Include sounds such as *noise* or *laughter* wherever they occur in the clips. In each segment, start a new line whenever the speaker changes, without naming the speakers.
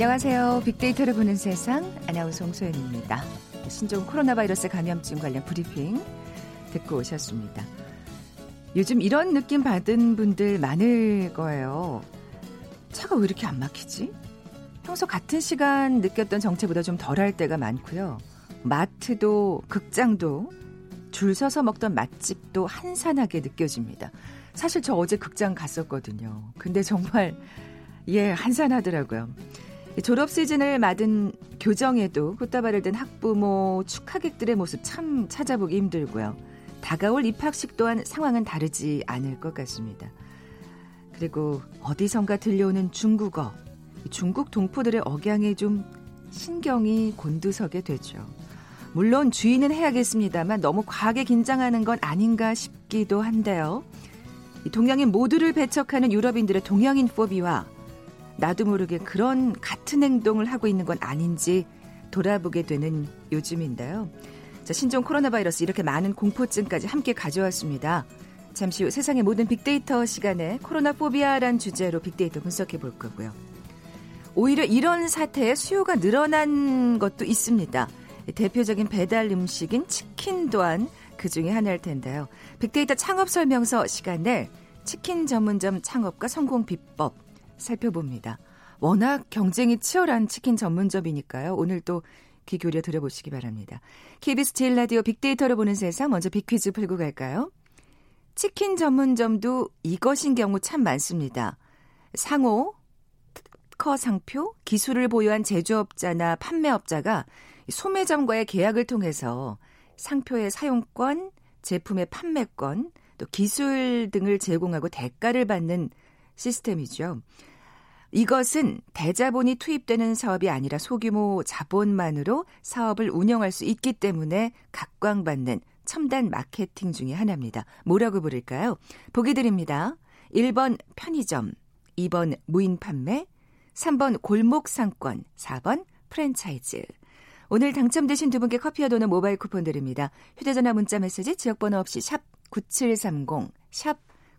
안녕하세요. 빅데이터를 보는 세상 아나운서 홍소연입니다. 신종 코로나 바이러스 감염증 관련 브리핑 듣고 오셨습니다. 요즘 이런 느낌 받은 분들 많을 거예요. 차가 왜 이렇게 안 막히지? 평소 같은 시간 느꼈던 정체보다 좀 덜 할 때가 많고요. 마트도 극장도 줄 서서 먹던 맛집도 한산하게 느껴집니다. 사실 저 어제 극장 갔었거든요. 근데 정말 예 한산하더라고요. 졸업 시즌을 맞은 교정에도 꽃다발을 든 학부모 축하객들의 모습 참 찾아보기 힘들고요. 다가올 입학식 또한 상황은 다르지 않을 것 같습니다. 그리고 어디선가 들려오는 중국어, 중국 동포들의 억양에 좀 신경이 곤두서게 되죠. 물론 주의는 해야겠습니다만 너무 과하게 긴장하는 건 아닌가 싶기도 한데요. 동양인 모두를 배척하는 유럽인들의 동양인 포비와 나도 모르게 그런 같은 행동을 하고 있는 건 아닌지 돌아보게 되는 요즘인데요. 자, 신종 코로나 바이러스 이렇게 많은 공포증까지 함께 가져왔습니다. 잠시 후 세상의 모든 빅데이터 시간에 코로나 포비아란 주제로 빅데이터 분석해 볼 거고요. 오히려 이런 사태에 수요가 늘어난 것도 있습니다. 대표적인 배달 음식인 치킨 또한 그 중에 하나일 텐데요. 빅데이터 창업 설명서 시간에 치킨 전문점 창업과 성공 비법 살펴봅니다. 워낙 경쟁이 치열한 치킨 전문점이니까요. 오늘 또 귀 기울여 들어보시기 바랍니다. KBS 제일 라디오 빅데이터를 보는 세상 먼저 빅퀴즈 풀고 갈까요? 치킨 전문점도 이것인 경우 참 많습니다. 상호, 특허 상표, 기술을 보유한 제조업자나 판매업자가 소매점과의 계약을 통해서 상표의 사용권, 제품의 판매권, 또 기술 등을 제공하고 대가를 받는 시스템이죠. 이것은 대자본이 투입되는 사업이 아니라 소규모 자본만으로 사업을 운영할 수 있기 때문에 각광받는 첨단 마케팅 중의 하나입니다. 뭐라고 부를까요? 보기 드립니다. 1번 편의점, 2번 무인 판매, 3번 골목 상권, 4번 프랜차이즈. 오늘 당첨되신 두 분께 커피와 도넛 모바일 쿠폰 드립니다. 휴대전화 문자 메시지 지역번호 없이 샵 9730, 샵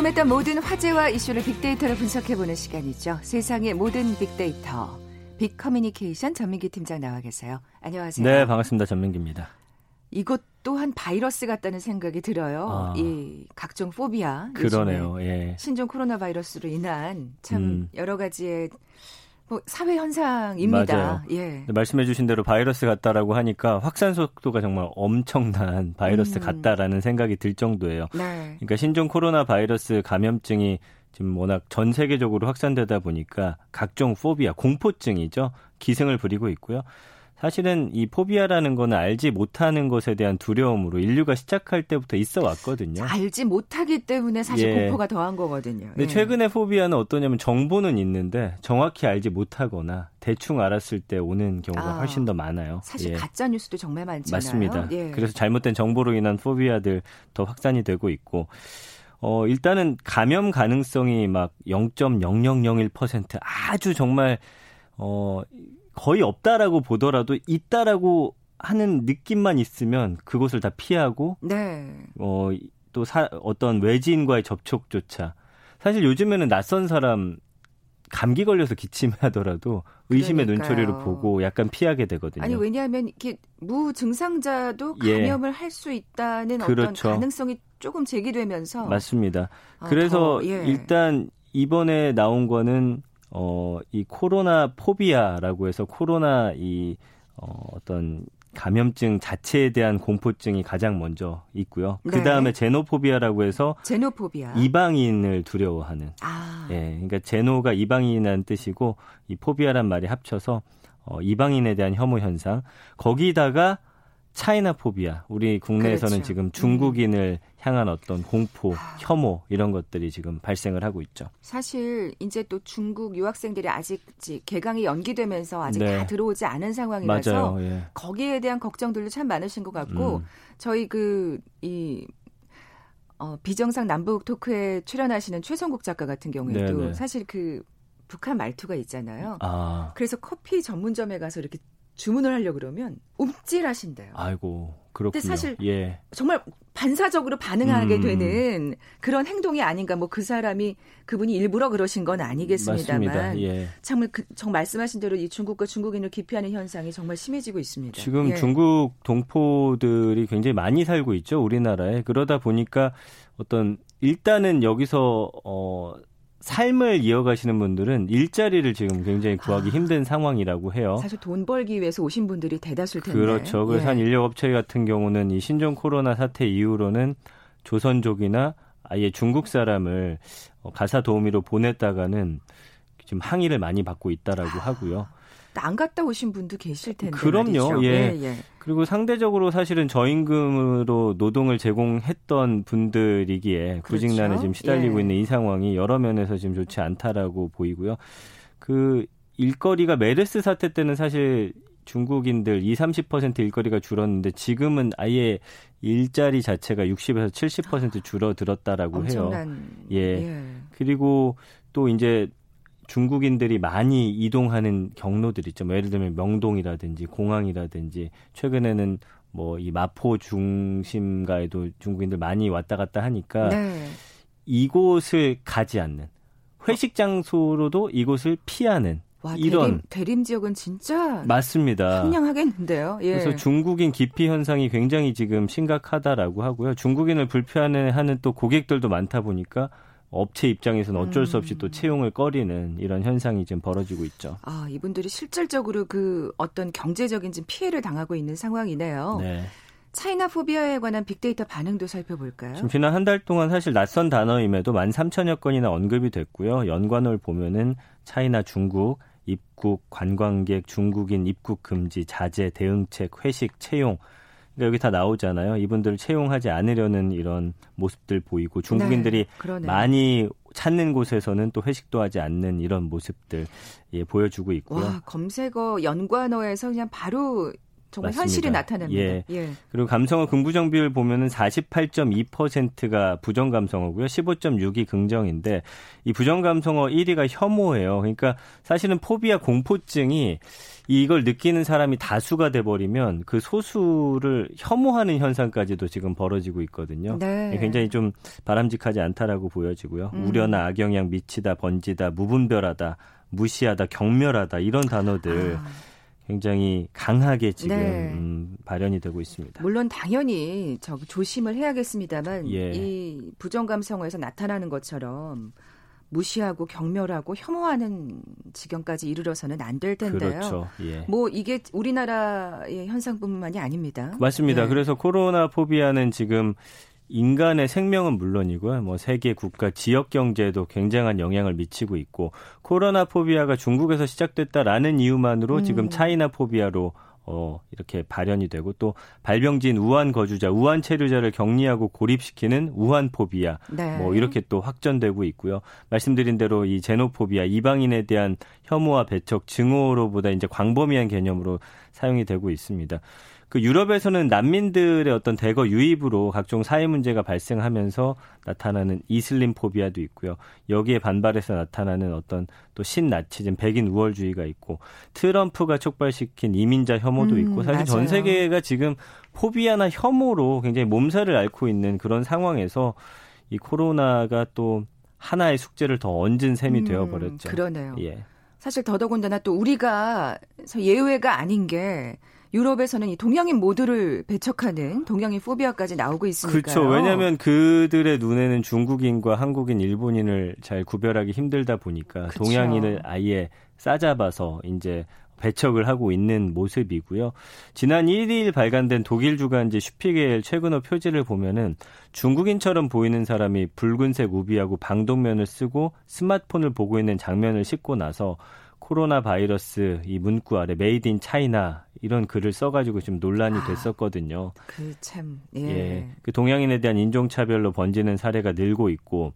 궁금했던 모든 화제와 이슈를 빅데이터로 분석해보는 시간이죠. 세상의 모든 빅데이터. 빅커뮤니케이션 전민기 팀장 나와 계세요. 안녕하세요.
네, 반갑습니다. 전민기입니다.
이것 또한 바이러스 같다는 생각이 들어요. 아, 이 각종 포비아.
그러네요. 예.
신종 코로나 바이러스로 인한 참 음. 여러 가지의 뭐 사회 현상입니다.
맞아요. 예. 말씀해 주신 대로 바이러스 같다라고 하니까 확산 속도가 정말 엄청난 바이러스 음. 같다라는 생각이 들 정도예요. 네. 그러니까 신종 코로나 바이러스 감염증이 지금 워낙 전 세계적으로 확산되다 보니까 각종 포비아, 공포증이죠. 기승을 부리고 있고요. 사실은 이 포비아라는 거는 알지 못하는 것에 대한 두려움으로 인류가 시작할 때부터 있어 왔거든요.
알지 못하기 때문에 사실 예. 공포가 더한 거거든요.
근데 예. 최근에 포비아는 어떠냐면 정보는 있는데 정확히 알지 못하거나 대충 알았을 때 오는 경우가 아, 훨씬 더 많아요.
사실 예. 가짜 뉴스도 정말 많잖아요.
맞습니다. 예. 그래서 잘못된 정보로 인한 포비아들 더 확산이 되고 있고 어, 일단은 감염 가능성이 막 0.0001% 아주 정말 어, 거의 없다라고 보더라도 있다라고 하는 느낌만 있으면 그곳을 다 피하고 네. 어, 또 사, 어떤 외지인과의 접촉조차 사실 요즘에는 낯선 사람 감기 걸려서 기침하더라도 의심의 그러니까요. 눈초리로 보고 약간 피하게 되거든요.
아니 왜냐하면 이렇게 무증상자도 예. 감염을 예. 할수 있다는 그렇죠. 어떤 가능성이 조금 제기되면서
맞습니다. 아, 그래서 더, 예. 일단 이번에 나온 거는 어, 이 코로나 포비아라고 해서 코로나 이 어, 어떤 감염증 자체에 대한 공포증이 가장 먼저 있고요. 네. 그 다음에 제노포비아라고 해서
제노포비아
이방인을 두려워하는. 아. 예, 그러니까 제노가 이방인이라는 뜻이고 이 포비아란 말이 합쳐서 어, 이방인에 대한 혐오 현상. 거기다가 차이나 포비아. 우리 국내에서는
그렇죠.
지금 중국인을 향한 어떤 공포, 혐오 이런 것들이 지금 발생을 하고 있죠.
사실 이제 또 중국 유학생들이 아직 지- 개강이 연기되면서 아직
네.
다 들어오지 않은 상황이라서.
예.
거기에 대한 걱정들도 참 많으신 것 같고
음.
저희 그이 어, 비정상 남북 토크에 출연하시는 최성국 작가 같은 경우에도
네네.
사실 그 북한 말투가 있잖아요.
아,
그래서 커피 전문점에 가서 이렇게 주문을 하려 고 그러면 움찔하신대요.
아이고 그렇군요.
사실
예.
정말 반사적으로 반응하게
음.
되는 그런 행동이 아닌가. 뭐 그 사람이 그분이 일부러 그러신 건 아니겠습니다만.
예.
정말 그, 정 말씀하신 대로 이 중국과 중국인을 기피하는 현상이 정말 심해지고 있습니다.
지금
예.
중국 동포들이 굉장히 많이 살고 있죠, 우리나라에. 그러다 보니까 어떤 일단은 여기서 어 삶을 이어가시는 분들은 일자리를 지금 굉장히 구하기
아.
힘든 상황이라고 해요.
사실 돈 벌기 위해서 오신 분들이 대다수일 텐데.
그렇죠. 그래서
예.
한 인력업체 같은 경우는 이 신종 코로나 사태 이후로는 조선족이나 아예 중국 사람을 어, 가사 도우미로 보냈다가는 지금 항의를 많이 받고 있다라고 하고요.
안 갔다 오신 분도 계실 텐데.
그럼요.
말이죠.
예.
예, 예.
그리고 상대적으로 사실은 저임금으로 노동을 제공했던 분들이기에 구직난에
그렇죠.
지금 시달리고
예.
있는 이 상황이 여러 면에서 지금 좋지 않다라고 보이고요. 그 일거리가 메르스 사태 때는 사실 중국인들 2, 30% 일거리가 줄었는데 지금은 아예 일자리 자체가 60에서 70% 줄어들었다라고 해요. 예.
예.
그리고 또 이제 중국인들이 많이 이동하는 경로들 있죠. 뭐 예를 들면 명동이라든지 공항이라든지 최근에는 뭐 이 마포 중심가에도 중국인들 많이 왔다 갔다 하니까
네.
이곳을 가지 않는 회식 장소로도 이곳을 피하는
와,
이런
대림, 대림 지역은 진짜
맞습니다.
황량하겠는데요. 예.
그래서 중국인 기피 현상이 굉장히 지금 심각하다라고 하고요. 중국인을 불편해하는 또 고객들도 많다 보니까 업체 입장에서는 어쩔 수 없이 또
음.
채용을 꺼리는 이런 현상이 지금 벌어지고 있죠.
아, 이분들이 실질적으로 그 어떤 경제적인 지금 피해를 당하고 있는 상황이네요.
네.
차이나 포비아에 관한 빅데이터 반응도 살펴볼까요?
지금 지난 한 달 동안 사실 낯선 단어임에도 13,000여 건이나 언급이 됐고요. 연관어를 보면은 차이나 중국, 입국, 관광객, 중국인 입국 금지, 자제, 대응책, 회식, 채용. 그러니까 여기 다 나오잖아요. 이분들을 채용하지 않으려는 이런 모습들 보이고 중국인들이
네.
많이 찾는 곳에서는 또 회식도 하지 않는 이런 모습들 예, 보여주고 있고요.
와, 검색어 연관어에서 그냥 바로 정말
맞습니다.
현실이 나타납니다.
예.
예.
그리고 감성어 긍부정 비율 보면은 48.2%가 부정 감성어고요. 15.6이 긍정인데 이 부정 감성어 1위가 혐오예요. 그러니까 사실은 포비아 공포증이 이걸 느끼는 사람이 다수가 돼 버리면 그 소수를 혐오하는 현상까지도 지금 벌어지고 있거든요.
네.
굉장히 좀 바람직하지 않다라고 보여지고요.
음.
우려나 악영향 미치다, 번지다, 무분별하다, 무시하다, 경멸하다 이런 단어들
아,
굉장히 강하게 지금
네.
음, 발현이 되고 있습니다.
물론 당연히 저 조심을 해야겠습니다만
예.
이 부정 감성어에서 나타나는 것처럼 무시하고 경멸하고 혐오하는 지경까지 이르러서는 안 될 텐데요.
그렇죠. 예.
뭐 이게 우리나라의 현상뿐만이 아닙니다.
맞습니다.
예.
그래서 코로나 포비아는 지금 인간의 생명은 물론이고요. 뭐 세계 국가 지역 경제에도 굉장한 영향을 미치고 있고 코로나 포비아가 중국에서 시작됐다라는 이유만으로
음.
지금 차이나 포비아로 어, 이렇게 발현이 되고 또 발병지인 우한 거주자, 우한 체류자를 격리하고 고립시키는 우한 포비아
네.
뭐 이렇게 또 확전되고 있고요. 말씀드린 대로 이 제노포비아 이방인에 대한 혐오와 배척, 증오로보다 이제 광범위한 개념으로 사용이 되고 있습니다. 그 유럽에서는 난민들의 어떤 대거 유입으로 각종 사회 문제가 발생하면서 나타나는 이슬림 포비아도 있고요. 여기에 반발해서 나타나는 어떤 또 신나치즘, 백인 우월주의가 있고 트럼프가 촉발시킨 이민자 혐오도
음,
있고 사실
맞아요.
전 세계가 지금 포비아나 혐오로 굉장히 몸살을 앓고 있는 그런 상황에서 이 코로나가 또 하나의 숙제를 더 얹은 셈이
음,
되어버렸죠.
그러네요.
예.
사실 더더군다나 또 우리가 예외가 아닌 게 유럽에서는 이 동양인 모두를 배척하는 동양인 포비아까지 나오고 있으니까요.
그렇죠. 왜냐하면 그들의 눈에는 중국인과 한국인, 일본인을 잘 구별하기 힘들다 보니까
그쵸.
동양인을 아예 싸잡아서 이제 배척을 하고 있는 모습이고요. 지난 1일 발간된 독일 주간지 슈피겔 최근호 표지를 보면은 중국인처럼 보이는 사람이 붉은색 우비하고 방독면을 쓰고 스마트폰을 보고 있는 장면을 싣고 나서 코로나 바이러스 이 문구 아래 Made in China 이런 글을 써가지고 좀 논란이 아, 됐었거든요.
그 참, 예.
예. 그 동양인에 대한 인종차별로 번지는 사례가 늘고 있고,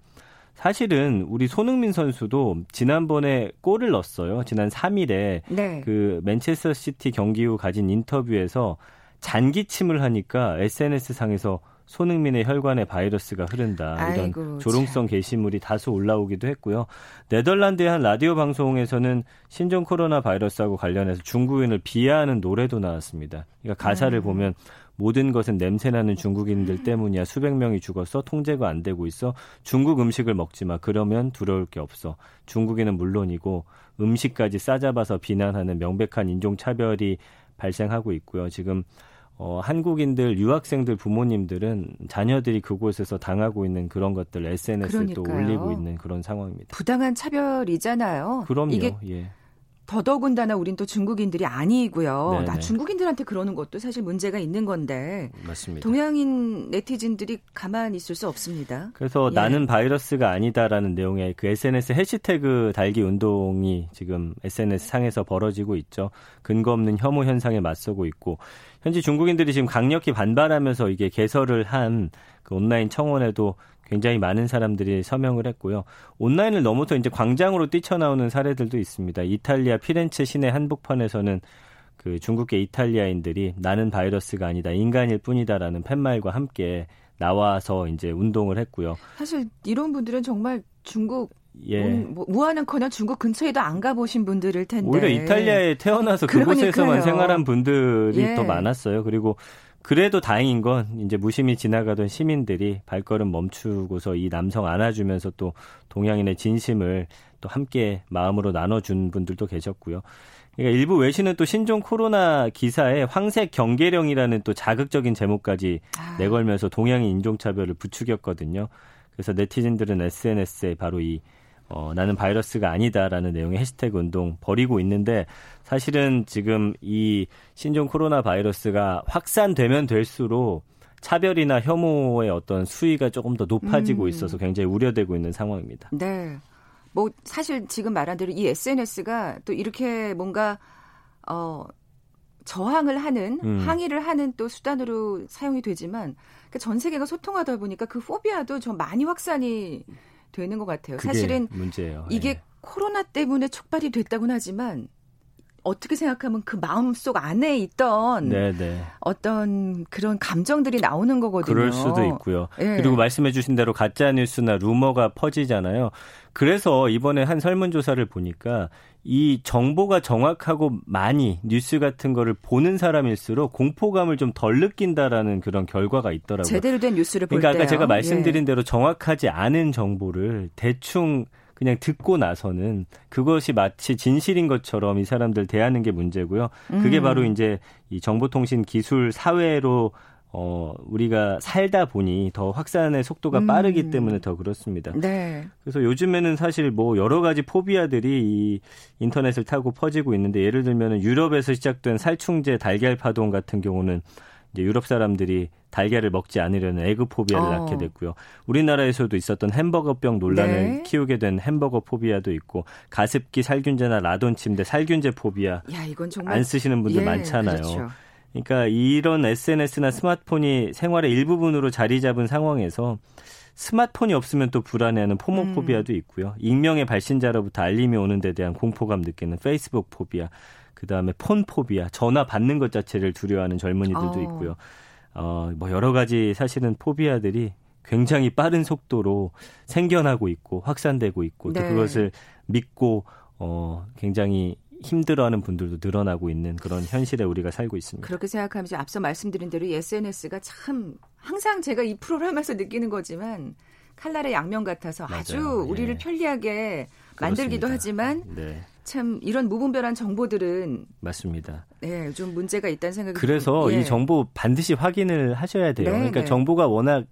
사실은 우리 손흥민 선수도 지난번에 골을 넣었어요. 지난 3일에 네. 그 맨체스터 시티 경기 후 가진 인터뷰에서 잔기침을 하니까 SNS 상에서 손흥민의 혈관에 바이러스가 흐른다 이런 아이고, 조롱성 게시물이 다수 올라오기도 했고요. 네덜란드의 한 라디오 방송에서는 신종 코로나 바이러스하고 관련해서 중국인을 비하하는 노래도 나왔습니다. 그러니까 가사를 음. 보면 모든 것은 냄새나는 중국인들 때문이야. 수백 명이 죽어서 통제가 안 되고 있어. 중국 음식을 먹지 마. 그러면 두려울 게 없어. 중국인은 물론이고 음식까지 싸잡아서 비난하는 명백한 인종차별이 발생하고 있고요. 지금 어, 한국인들, 유학생들, 부모님들은 자녀들이 그곳에서 당하고 있는 그런 것들 SNS에 또 올리고 있는 그런 상황입니다.
부당한 차별이잖아요.
그럼요.
이게
예.
더더군다나 우린 또 중국인들이 아니고요. 네네. 나 중국인들한테 그러는 것도 사실 문제가 있는 건데.
맞습니다.
동양인 네티즌들이 가만히 있을 수 없습니다.
그래서 예. 나는 바이러스가 아니다라는 내용의 그 SNS 해시태그 달기 운동이 지금 SNS 상에서 벌어지고 있죠. 근거 없는 혐오 현상에 맞서고 있고 현지 중국인들이 지금 강력히 반발하면서 이게 개설을 한 그 온라인 청원에도 굉장히 많은 사람들이 서명을 했고요. 온라인을 넘어서 이제 광장으로 뛰쳐나오는 사례들도 있습니다. 이탈리아 피렌체 시내 한복판에서는 그 중국계 이탈리아인들이 나는 바이러스가 아니다 인간일 뿐이다라는 팻말과 함께 나와서 이제 운동을 했고요.
사실 이런 분들은 정말 중국 예. 뭐, 무한은커녕 중국 근처에도 안 가보신 분들일 텐데
오히려 이탈리아에 태어나서 그곳에서만 생활한 분들이 예. 더 많았어요. 그리고 그래도 다행인 건 이제 무심히 지나가던 시민들이 발걸음 멈추고서 이 남성 안아주면서 또 동양인의 진심을 또 함께 마음으로 나눠준 분들도 계셨고요. 그러니까 일부 외신은 또 신종 코로나 기사에 황색 경계령이라는 또 자극적인 제목까지 아. 내걸면서 동양인 인종차별을 부추겼거든요. 그래서 네티즌들은 SNS에 바로 이 어, 나는 바이러스가 아니다라는 내용의 해시태그 운동 벌이고 있는데 사실은 지금 이 신종 코로나 바이러스가 확산되면 될수록 차별이나 혐오의 어떤 수위가 조금 더 높아지고 음. 있어서 굉장히 우려되고 있는 상황입니다.
네. 뭐 사실 지금 말한 대로 이 SNS가 또 이렇게 뭔가 어 저항을 하는 음. 항의를 하는 또 수단으로 사용이 되지만 그러니까 전 세계가 소통하다 보니까 그 포비아도 좀 많이 확산이 되는 것 같아요. 사실은
문제예요.
이게 네. 코로나 때문에 촉발이 됐다고는 하지만 어떻게 생각하면 그 마음속 안에 있던 네네. 네. 어떤 그런 감정들이 나오는 거거든요.
그럴 수도 있고요. 네. 그리고 말씀해 주신 대로 가짜 뉴스나 루머가 퍼지잖아요. 그래서 이번에 한 설문조사를 보니까 이 정보가 정확하고 많이 뉴스 같은 거를 보는 사람일수록 공포감을 좀 덜 느낀다라는 그런 결과가 있더라고요.
제대로 된 뉴스를
볼 그러니까 아까 제가 말씀드린 예. 대로 정확하지 않은 정보를 대충 그냥 듣고 나서는 그것이 마치 진실인 것처럼 이 사람들 대하는 게 문제고요. 그게 음. 바로 이제 이 정보통신 기술 사회로 어, 우리가 살다 보니 더 확산의 속도가 음. 빠르기 때문에 더 그렇습니다.
네.
그래서 요즘에는 사실 뭐 여러 가지 포비아들이 이 인터넷을 타고 퍼지고 있는데 예를 들면은 유럽에서 시작된 살충제 달걀 파동 같은 경우는 이제 유럽 사람들이 달걀을 먹지 않으려는 에그 포비아를 어. 낳게 됐고요. 우리나라에서도 있었던 햄버거병 논란을 네. 키우게 된 햄버거 포비아도 있고 가습기 살균제나 라돈 침대 살균제 포비아
야, 이건 정말...
안 쓰시는 분들 예, 많잖아요. 그렇죠. 그러니까 이런 SNS나 스마트폰이 생활의 일부분으로 자리 잡은 상황에서 스마트폰이 없으면 또 불안해하는 노모포비아도 음. 있고요. 익명의 발신자로부터 알림이 오는 데 대한 공포감 느끼는 페이스북 포비아, 그 다음에 폰 포비아, 전화 받는 것 자체를 두려워하는 젊은이들도 어. 있고요. 어, 뭐 여러 가지 사실은 포비아들이 굉장히 빠른 속도로 생겨나고 있고 확산되고 있고 네. 또 그것을 믿고 어 굉장히 힘들어하는 분들도 늘어나고 있는 그런 현실에 우리가 살고 있습니다.
그렇게 생각하면서 앞서 말씀드린 대로 SNS가 참 항상 제가 이 프로를 하면서 느끼는 거지만 칼날의 양면 같아서 맞아요. 아주 우리를 예. 편리하게 만들기도 하지만 네. 참 이런 무분별한 정보들은
맞습니다.
네, 좀 문제가 있다는 생각이
그래서 예. 이 정보 반드시 확인을 하셔야 돼요. 네, 그러니까 네. 정보가 워낙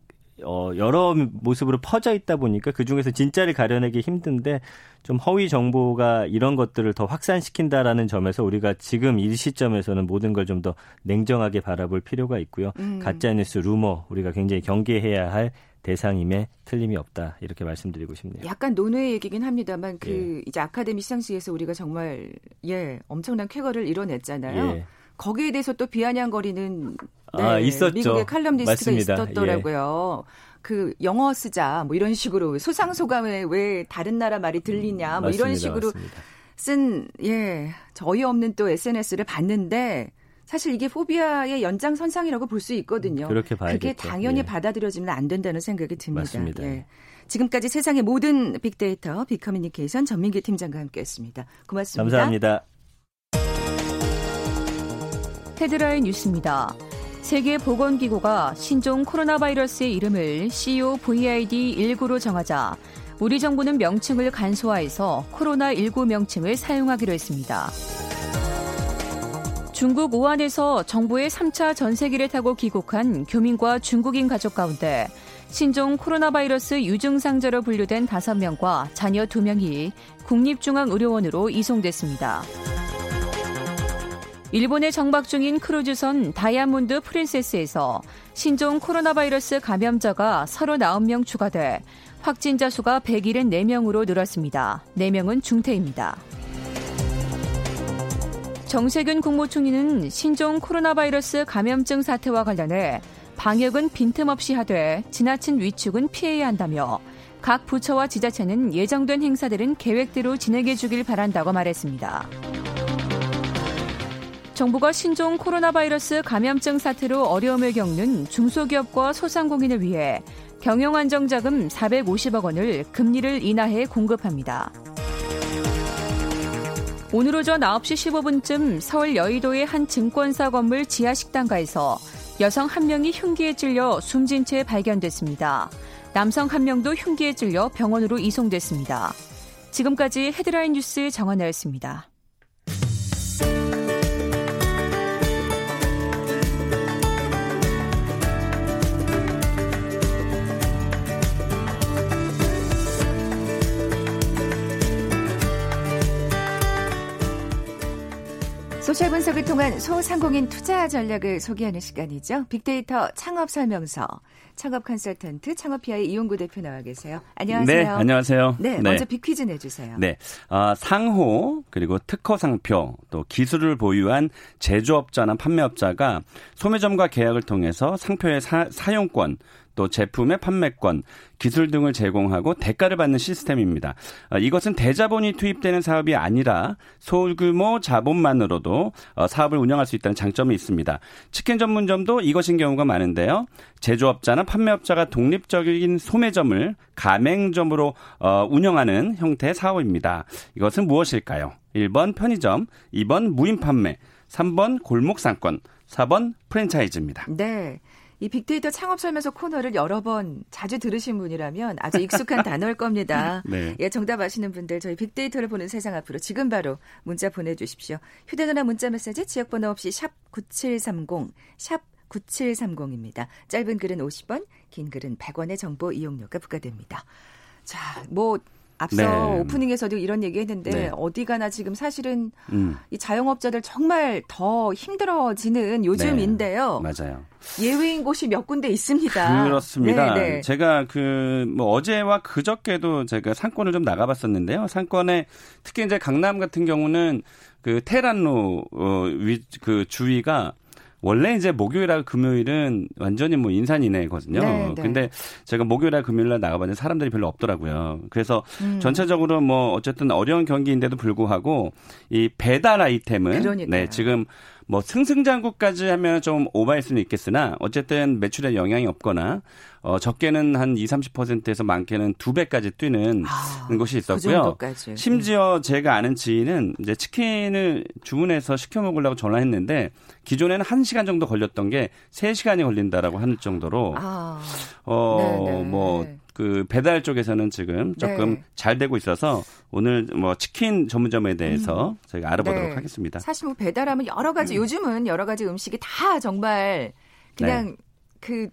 어, 여러 모습으로 퍼져 있다 보니까 그 중에서 진짜를 가려내기 힘든데 좀 허위 정보가 이런 것들을 더 확산시킨다라는 점에서 우리가 지금 이 시점에서는 모든 걸 좀 더 냉정하게 바라볼 필요가 있고요. 음. 가짜뉴스, 루머 우리가 굉장히 경계해야 할 대상임에 틀림이 없다 이렇게 말씀드리고 싶네요.
약간 논외 얘기긴 합니다만 그 예. 이제 아카데미 시상식에서 우리가 정말 예 엄청난 쾌거를 이뤄냈잖아요. 예. 거기에 대해서 또 비아냥거리는
네, 아, 있었죠.
미국의 칼럼니스트가. 있었더라고요. 예. 그 영어 쓰자 뭐 이런 식으로 소상 소감에 왜 다른 나라 말이 들리냐 뭐 맞습니다, 이런 식으로. 쓴 예, 저희 없는 또 SNS를 봤는데 사실 이게 포비아의 연장선상이라고 볼 수 있거든요.
그렇게 봐야겠죠.
그게 당연히
예.
받아들여지면 안 된다는 생각이 듭니다.
맞습니다.
예. 지금까지 세상의 모든 빅데이터 빅커뮤니케이션 전민기 팀장과 함께했습니다. 고맙습니다.
감사합니다.
헤드라인 뉴스입니다. 세계보건기구가 신종 코로나 바이러스의 이름을 COVID-19로 정하자 우리 정부는 명칭을 간소화해서 코로나19 명칭을 사용하기로 했습니다. 중국 우한에서 정부의 3차 전세기를 타고 귀국한 교민과 중국인 가족 가운데 신종 코로나 바이러스 유증상자로 분류된 5명과 자녀 2명이 국립중앙의료원으로 이송됐습니다. 일본에 정박 중인 크루즈선 다이아몬드 프린세스에서 신종 코로나 바이러스 감염자가 39명 추가돼 확진자 수가 174명으로 늘었습니다. 4명은 중태입니다. 정세균 국무총리는 신종 코로나 바이러스 감염증 사태와 관련해 방역은 빈틈없이 하되 지나친 위축은 피해야 한다며 각 부처와 지자체는 예정된 행사들은 계획대로 진행해 주길 바란다고 말했습니다. 정부가 신종 코로나 바이러스 감염증 사태로 어려움을 겪는 중소기업과 소상공인을 위해 경영안정자금 450억 원을 금리를 인하해 공급합니다. 오늘 오전 9시 15분쯤 서울 여의도의 한 증권사 건물 지하 식당가에서 여성 한 명이 흉기에 찔려 숨진 채 발견됐습니다. 남성 한 명도 흉기에 찔려 병원으로 이송됐습니다. 지금까지 헤드라인 뉴스 정원나였습니다.
소셜 분석을 통한 소상공인 투자 전략을 소개하는 시간이죠. 빅데이터 창업 설명서. 창업 컨설턴트 창업피아의 이용구 대표 나와 계세요. 안녕하세요.
네, 안녕하세요.
네, 네. 먼저 빅퀴즈 내주세요.
네, 어, 상호 그리고 특허 상표 또 기술을 보유한 제조업자나 판매업자가 소매점과 계약을 통해서 상표의 사, 사용권 또 제품의 판매권, 기술 등을 제공하고 대가를 받는 시스템입니다. 어, 이것은 대자본이 투입되는 사업이 아니라 소규모 자본만으로도 어, 사업을 운영할 수 있다는 장점이 있습니다. 치킨 전문점도 이것인 경우가 많은데요. 제조업자나 판매업자가 독립적인 소매점을 가맹점으로 어, 운영하는 형태의 사업입니다. 이것은 무엇일까요? 1번 편의점, 2번 무인 판매, 3번 골목 상권, 4번 프랜차이즈입니다.
네. 이 빅데이터 창업 설명서 코너를 여러 번 자주 들으신 분이라면 아주 익숙한 *laughs* 단어일 겁니다. 네. 예, 정답 아시는 분들 저희 빅데이터를 보는 세상 앞으로 지금 바로 문자 보내주십시오. 휴대전화 문자 메시지 지역번호 없이 샵 9730, 샵 9730입니다. 짧은 글은 50원, 긴 글은 100원의 정보 이용료가 부과됩니다. 자, 뭐 앞서 네. 오프닝에서도 이런 얘기 했는데 네. 어디 가나 지금 사실은 음. 이 자영업자들 정말 더 힘들어지는 요즘인데요.
네. 맞아요.
예외인 곳이 몇 군데 있습니다.
그렇습니다. 네, 네. 제가 그 뭐 어제와 그저께도 제가 상권을 좀 나가봤었는데요. 상권에 특히 이제 강남 같은 경우는 그 테란로 어, 위, 그 주위가 원래 이제 목요일하고 금요일은 완전히 뭐 인산이네거든요. 네, 네. 근데 제가 목요일하고 금요일날 나가봤는데 사람들이 별로 없더라고요. 그래서 음. 전체적으로 뭐 어쨌든 어려운 경기인데도 불구하고 이 배달 아이템은 그러니까요. 네, 지금 뭐 승승장구까지 하면 좀 오버할 수는 있겠으나 어쨌든 매출에 영향이 없거나 어 적게는 한 2, 30%에서 많게는 두 배까지 뛰는 아, 것이 그 있었고요. 그 심지어 제가 아는 지인은 이제 치킨을 주문해서 시켜 먹으려고 전화했는데 기존에는 1시간 정도 걸렸던 게 3시간이 걸린다라고 하는 정도로 아, 어뭐 그 배달 쪽에서는 지금 조금 네. 잘 되고 있어서 오늘 뭐 치킨 전문점에 대해서 음. 저희가 알아보도록 네. 하겠습니다.
사실 뭐 배달하면 여러 가지 음. 요즘은 여러 가지 음식이 다 정말 그냥 네. 그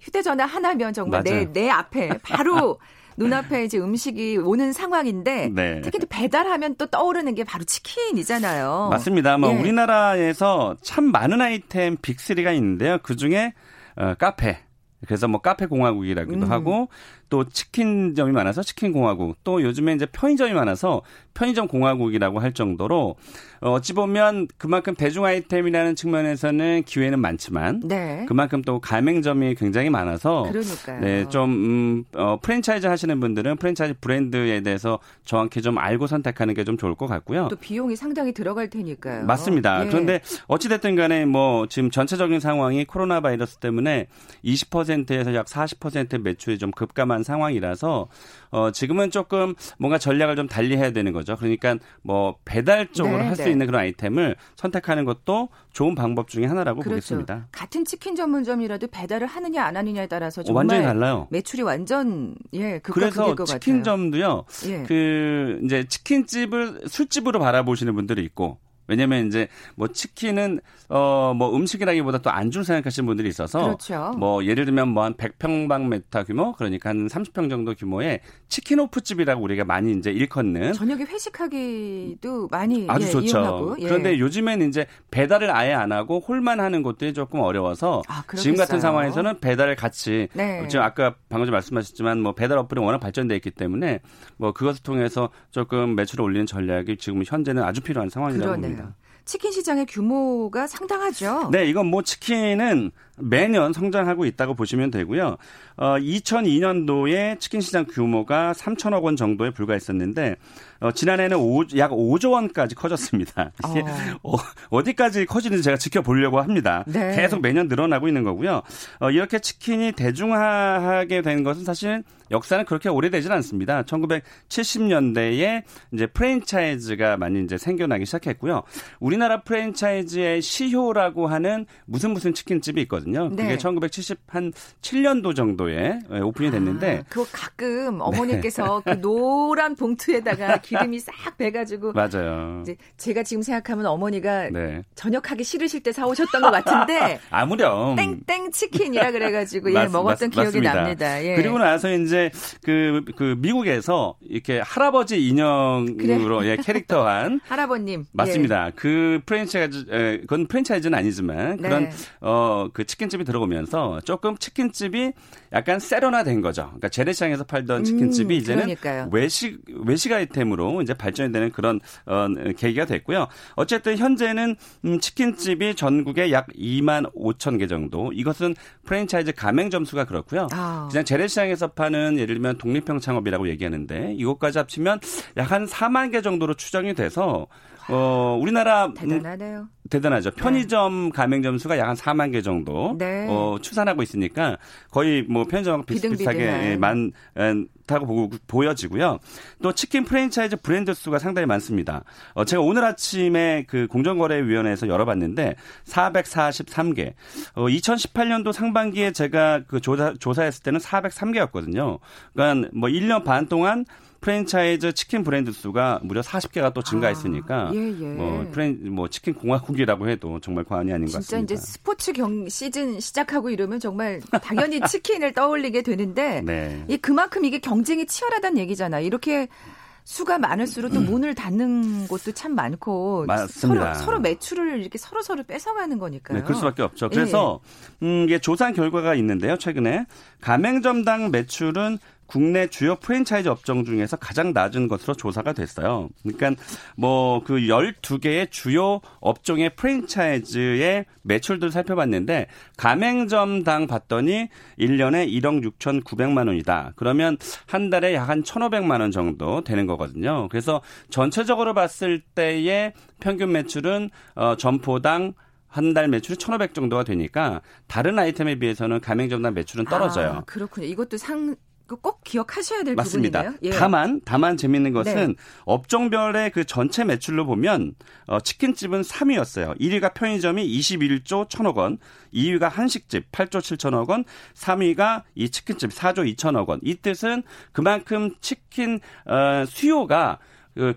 휴대전화 하나면 정말 내 내 앞에 바로 *laughs* 눈앞에 이제 음식이 오는 상황인데 네. 특히 또 배달하면 또 떠오르는 게 바로 치킨이잖아요.
맞습니다. 뭐 예. 우리나라에서 참 많은 아이템 빅3가 있는데요. 그 중에 어, 카페, 그래서 뭐 카페 공화국이라기도
음.
하고 또 치킨점이 많아서 치킨 공화국 또 요즘에 이제 편의점이 많아서 편의점 공화국이라고 할 정도로 어, 어찌 보면 그만큼 대중 아이템이라는 측면에서는 기회는 많지만
네.
그만큼 또 가맹점이 굉장히 많아서
그러니까요.
네, 좀 음, 어, 프랜차이즈 하시는 분들은 프랜차이즈 브랜드에 대해서 정확히 좀 알고 선택하는 게 좀 좋을 것 같고요.
또 비용이 상당히 들어갈 테니까요.
맞습니다.
예.
그런데 어찌 됐든 간에 뭐 지금 전체적인 상황이 코로나 바이러스 때문에 20%에서 약 40% 매출이 좀 급감한 상황이라서 어 지금은 조금 뭔가 전략을 좀 달리 해야 되는 거죠. 그러니까 뭐 배달 쪽으로
네,
할수
네.
있는 그런 아이템을 선택하는 것도 좋은 방법 중에 하나라고
그렇죠.
보겠습니다.
같은 치킨 전문점이라도 배달을 하느냐 안 하느냐에 따라서
어,
정말
완전히 달라요.
매출이 완전 예
그래서. 치킨점도요.
예.
그 이제 치킨집을 술집으로 바라보시는 분들이 있고 왜냐면 이제 뭐 치킨은 어 뭐 음식이라기보다 또 안주를 생각하시는 분들이 있어서
그렇죠.
뭐 예를 들면 뭐 한 100평방미터 규모 그러니까 한 30평 정도 규모의 치킨 오프집이라고 우리가 많이 이제 일컫는
저녁에 회식하기도 많이
아주
예,
좋죠.
이용하고 예.
그런데 요즘에는 이제 배달을 아예 안 하고 홀만 하는 곳들이 조금 어려워서
아,
지금 같은. 상황에서는 배달을 같이
네.
지금 아까 방금 전에 말씀하셨지만 뭐 배달 어플이 워낙 발전돼 있기 때문에 뭐 그것을 통해서 조금 매출을 올리는 전략이 지금 현재는 아주 필요한 상황이라고
그러네 요.
봅니다.
치킨 시장의 규모가 상당하죠.
네, 이건 뭐 치킨은 매년 성장하고 있다고 보시면 되고요. 어, 2002년도에 치킨 시장 규모가 3천억 원 정도에 불과했었는데 어, 지난해는 5, 약 5조 원까지 커졌습니다. *laughs* 이게 어, 어 디까지 커지는지 제가 지켜보려고 합니다.
네.
계속 매년 늘어나고 있는 거고요. 어, 이렇게 치킨이 대중화하게 된 것은 사실 역사는 그렇게 오래되진 않습니다. 1970년대에 이제 프랜차이즈가 많이 이제 생겨나기 시작했고요. 우리나라 프랜차이즈의 시효라고 하는 무슨 무슨 치킨집이 있거든요. 그게
네.
1977년도 정도에 예, 오픈이 됐는데
아, 그거 가끔 어머니께서 *laughs* 그 노란 봉투에다가 기름이 싹 배가지고
맞아요.
이제 제가 지금 생각하면 어머니가
네.
저녁하기 싫으실 때 사오셨던 것 같은데 *laughs*
아무렴.
땡땡 치킨이라 그래가지고 예
맞-
먹었던
맞-
기억이
맞습니다.
납니다. 예.
그리고 나서 이제 그, 그 미국에서 이렇게 할아버지 인형으로 예, 캐릭터한 *laughs*
할아버님
맞습니다. 그 프랜차이즈, 에, 그건 프랜차이즈는 아니지만 그런
네.
어그 치킨집이 들어오면서 조금 치킨집이 약간 세련화된 거죠. 그러니까 재래시장에서 팔던 치킨집이
음,
이제는
그러니까요.
외식 외식 아이템으로 이제 발전이 되는 그런 어 계기가 됐고요. 어쨌든 현재는 음, 치킨집이 전국에 약 2만 5천 개 정도. 이것은 프랜차이즈 가맹 점수가 그렇고요.
아.
그냥 재래시장에서 파는 예를 들면 독립형 창업이라고 얘기하는데 이것까지 합치면 약 한 4만 개 정도로 추정이 돼서 어 우리나라 음,
대단하네요.
대단하죠. 편의점 가맹점 수가 약 한 4만 개 정도
네.
어, 추산하고 있으니까 거의 뭐 편의점하고 비슷비슷하게. 예, 많다고 보고 보여지고요. 또 치킨 프랜차이즈 브랜드 수가 상당히 많습니다. 어, 제가 오늘 아침에 그 공정거래위원회에서 열어봤는데 443개. 어, 2018년도 상반기에 제가 그 조사 조사했을 때는 403개였거든요. 그러니까 뭐 1년 반 동안 프랜차이즈 치킨 브랜드 수가 무려 40개가 또 증가했으니까
아, 예, 예.
뭐 프랜 뭐 치킨 공화국이라고 해도 정말 과언이 아닌 것
진짜
같습니다.
이제 스포츠 경 시즌 시작하고 이러면 정말 당연히 *laughs* 치킨을 떠올리게 되는데
네.
이 그만큼 이게 경쟁이 치열하다는 얘기잖아. 이렇게 수가 많을수록 또 문을 닫는 곳도 참 많고
맞습니다.
서로, 서로 매출을 이렇게 서로 서로 뺏어가는 거니까요.
네, 그럴 수밖에 없죠.
예.
그래서 음, 이게 조사 결과가 있는데요. 최근에 가맹점당 매출은 국내 주요 프랜차이즈 업종 중에서 가장 낮은 것으로 조사가 됐어요. 그러니까 뭐그 12개의 주요 업종의 프랜차이즈의 매출들 살펴봤는데 가맹점당 봤더니 1년에 1억 6,900만 원이다. 그러면 한 달에 약 한 1,500만 원 정도 되는 거거든요. 그래서 전체적으로 봤을 때의 평균 매출은 어 점포당 한달 매출이 1,500 정도가 되니까 다른 아이템에 비해서는 가맹점당 매출은 떨어져요.
아, 그렇군요. 이것도 상 꼭 기억하셔야 될
맞습니다.
부분이네요. 예.
다만 다만 재밌는 것은
네.
업종별의 그 전체 매출로 보면 어, 치킨집은 3위였어요. 1위가 편의점이 21조 1천억 원, 2위가 한식집 8조 7천억 원, 3위가 이 치킨집 4조 2천억 원. 이 뜻은 그만큼 치킨 어, 수요가 그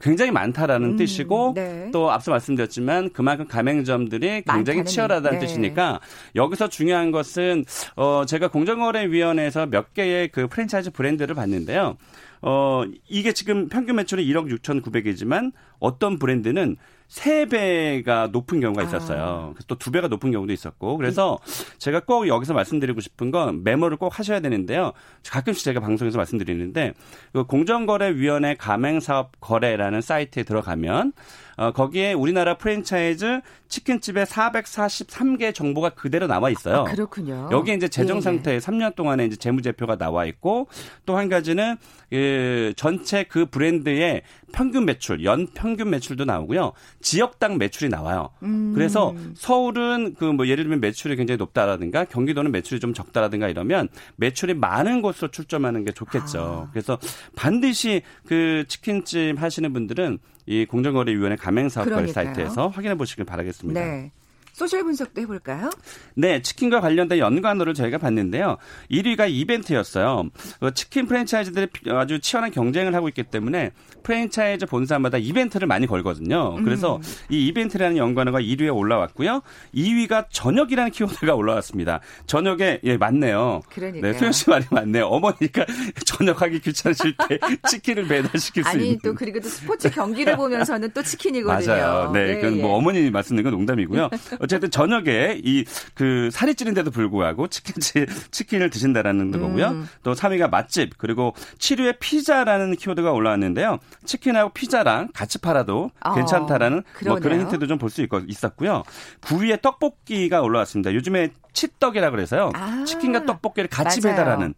굉장히 많다라는
음,
뜻이고
네.
또 앞서 말씀드렸지만 그만큼 가맹점들이 굉장히 치열하다는
네.
뜻이니까 여기서 중요한 것은 어 제가 공정거래위원회에서 몇 개의 그 프랜차이즈 브랜드를 봤는데요. 어 이게 지금 평균 매출이 1억 6,900이지만 어떤 브랜드는 3배가 높은 경우가 있었어요. 아. 또두 배가 높은 경우도 있었고. 그래서 제가 꼭 여기서 말씀드리고 싶은 건 메모를 꼭 하셔야 되는데요. 가끔씩 제가 방송에서 말씀드리는데 그 공정거래위원회 가맹사업 거래라는 사이트에 들어가면 어, 거기에 우리나라 프랜차이즈 치킨집의 443개 정보가 그대로 나와 있어요. 아,
그렇군요.
여기에 이제 재정 예, 예. 상태에 3년 동안에 이제 재무제표가 나와 있고 또 한 가지는 그 전체 그 브랜드의 평균 매출, 연 평균 매출도 나오고요. 지역당 매출이 나와요. 음. 그래서 서울은 그 뭐 예를 들면 매출이 굉장히 높다라든가 경기도는 매출이 좀 적다라든가 이러면 매출이 많은 곳으로 출점하는 게 좋겠죠. 아. 그래서 반드시 그 치킨집 하시는 분들은 이 공정거래위원회 가맹사업거래 사이트에서 확인해 보시길 바라겠습니다. 네.
소셜 분석도 해볼까요?
네, 치킨과 관련된 연관어를 저희가 봤는데요. 1위가 이벤트였어요. 그 치킨 프랜차이즈들이 아주 치열한 경쟁을 하고 있기 때문에 프랜차이즈 본사마다 이벤트를 많이 걸거든요. 그래서 음. 이 이벤트라는 연관어가 1위에 올라왔고요. 2위가 저녁이라는 키워드가 올라왔습니다. 저녁에 예 맞네요.
그러니까.
네, 소영 씨 말이 맞네요. 어머니까 *laughs* 저녁하기 귀찮으실 때 *laughs* 치킨을 배달시킬 수
아니,
있는.
아니 또 그리고 또 스포츠 경기를 보면서는 또 치킨이거든요.
맞아요. 네, 네 그건 예. 뭐 어머님이 말씀드린 건 농담이고요. 어쨌든 저녁에 이 그 살이 찌는데도 불구하고 치킨 치킨을 드신다라는 음. 거고요. 또 3위가 맛집 그리고 7위에 피자라는 키워드가 올라왔는데요. 치킨하고 피자랑 같이 팔아도 어, 괜찮다라는 뭐 그런 힌트도 좀 볼 수 있었고요. 9위에 떡볶이가 올라왔습니다. 요즘에 치떡이라 그래서요. 아, 치킨과 떡볶이를 같이 맞아요. 배달하는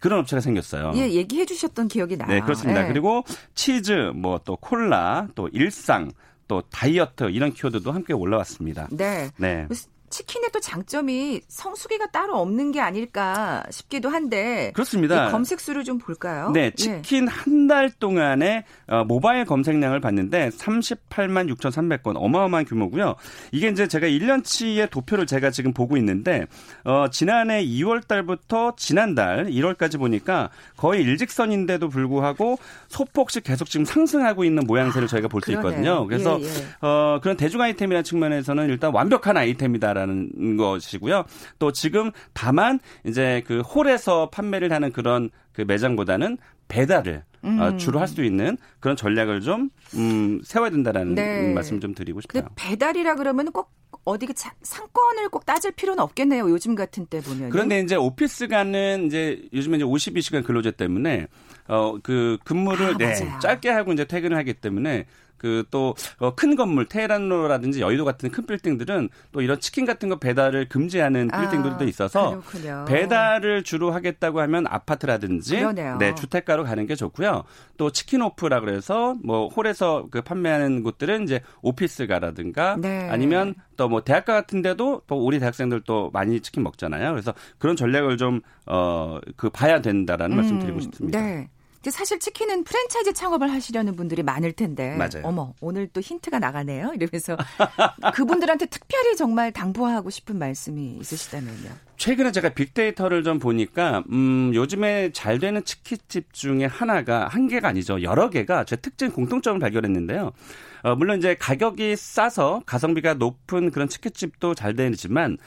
그런 업체가 생겼어요.
예, 얘기해 주셨던 기억이 나요.
네, 그렇습니다. 예. 그리고 치즈, 뭐 또 콜라, 또 일상, 또 다이어트 이런 키워드도 함께 올라왔습니다.
네. 네. 치킨의 또 장점이 성수기가 따로 없는 게 아닐까 싶기도 한데
그렇습니다.
검색 수를 좀 볼까요?
네, 예. 치킨 예. 한달 동안에 어, 모바일 검색량을 봤는데 38만 6,300건 어마어마한 규모고요. 이게 이제 제가 1년치의 도표를 제가 지금 보고 있는데 어, 지난해 2월 달부터 지난달 1월까지 보니까 거의 일직선인데도 불구하고 소폭씩 계속 지금 상승하고 있는 모양새를 아, 저희가 볼 수 있거든요. 그래서 예, 예. 어, 그런 대중 아이템이라는 측면에서는 일단 완벽한 아이템이다라는 있다라는 것이고요. 또 지금 다만 이제 그 홀에서 판매를 하는 그런 그 매장보다는 배달을 어, 음. 어, 주로 할 수 있는 그런 전략을 좀 음, 세워야 된다라는 네. 말씀 좀 드리고 싶어요.
배달이라 그러면 꼭 어디 그 상권을 꼭 따질 필요는 없겠네요. 요즘 같은 때 보면.
그런데 이제 오피스 가는 이제 요즘에 이제 52시간 근로제 때문에 어 그 근무를 아, 네, 짧게 하고 이제 퇴근을 하기 때문에 그 또큰 어, 건물 테헤란로라든지 여의도 같은 큰 빌딩들은 또 이런 치킨 같은 거 배달을 금지하는 아, 빌딩들도 있어서 그렇군요. 배달을 주로 하겠다고 하면 아파트라든지 그러네요. 네 주택가로 가는 게 좋고요. 또 치킨 오프라 그래서 뭐 홀에서 그 판매하는 곳들은 이제 오피스가라든가 네. 아니면 또 뭐 대학가 같은데도 또 우리 대학생들 또 많이 치킨 먹잖아요. 그래서 그런 전략을 좀 어 그 봐야 된다라는 음, 말씀 드리고 싶습니다. 네.
사실 치킨은 프랜차이즈 창업을 하시려는 분들이 많을 텐데.
맞아요.
어머, 오늘 또 힌트가 나가네요. 이러면서 *laughs* 그분들한테 특별히 정말 당부하고 싶은 말씀이 있으시다면요.
최근에 제가 빅데이터를 좀 보니까 음, 요즘에 잘 되는 치킨집 중에 하나가 한 개가 아니죠. 여러 개가 제 특징 공통점을 발견했는데요. 어, 물론 이제 가격이 싸서 가성비가 높은 그런 치킨집도 잘 되지만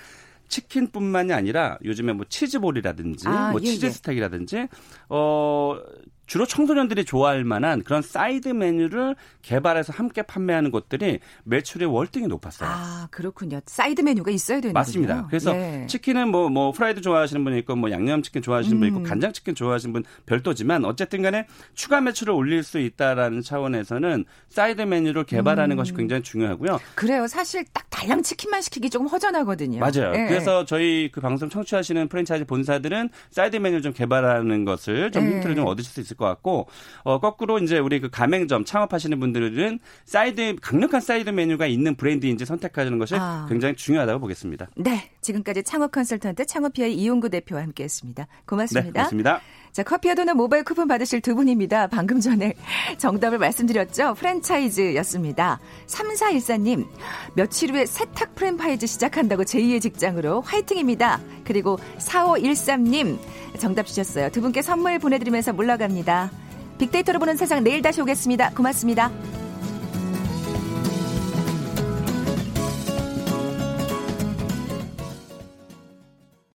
치킨뿐만이 아니라 요즘에 뭐 치즈볼이라든지 아, 뭐 예, 치즈 예. 스테이크라든지 어 주로 청소년들이 좋아할 만한 그런 사이드 메뉴를 개발해서 함께 판매하는 곳들이 매출의 월등히 높았어요.
아, 그렇군요. 사이드 메뉴가 있어야 되는
맞습니다. 그래서 네. 치킨은 뭐, 뭐, 프라이드 좋아하시는 분이 있고, 뭐, 양념 치킨 좋아하시는 음. 분이 있고, 음. 간장 치킨 좋아하시는 분 별도지만, 어쨌든 간에 추가 매출을 올릴 수 있다라는 차원에서는 사이드 메뉴를 개발하는 음. 것이 굉장히 중요하고요.
그래요. 사실 딱 달랑 치킨만 시키기 조금 허전하거든요.
맞아요. 네. 그래서 저희 그 방송 청취하시는 프랜차이즈 본사들은 사이드 메뉴를 좀 개발하는 것을 좀 네. 힌트를 좀 얻으실 수 있을 있을 것 같고 어, 거꾸로 이제 우리 그 가맹점 창업하시는 분들은 사이드 강력한 사이드 메뉴가 있는 브랜드인지 선택하는 것이 아. 굉장히 중요하다고 보겠습니다.
네, 지금까지 창업 컨설턴트 창업피아의 이용구 대표와 함께했습니다. 고맙습니다. 네,
고맙습니다.
자, 커피와 도넛 모바일 쿠폰 받으실 두 분입니다. 방금 전에 *laughs* 정답을 말씀드렸죠. 프랜차이즈였습니다. 3414님, 며칠 후에 세탁 프랜차이즈 시작한다고 제2의 직장으로 화이팅입니다. 그리고 4513님, 정답 주셨어요. 두 분께 선물 보내드리면서 물러갑니다. 빅데이터로 보는 세상 내일 다시 오겠습니다. 고맙습니다.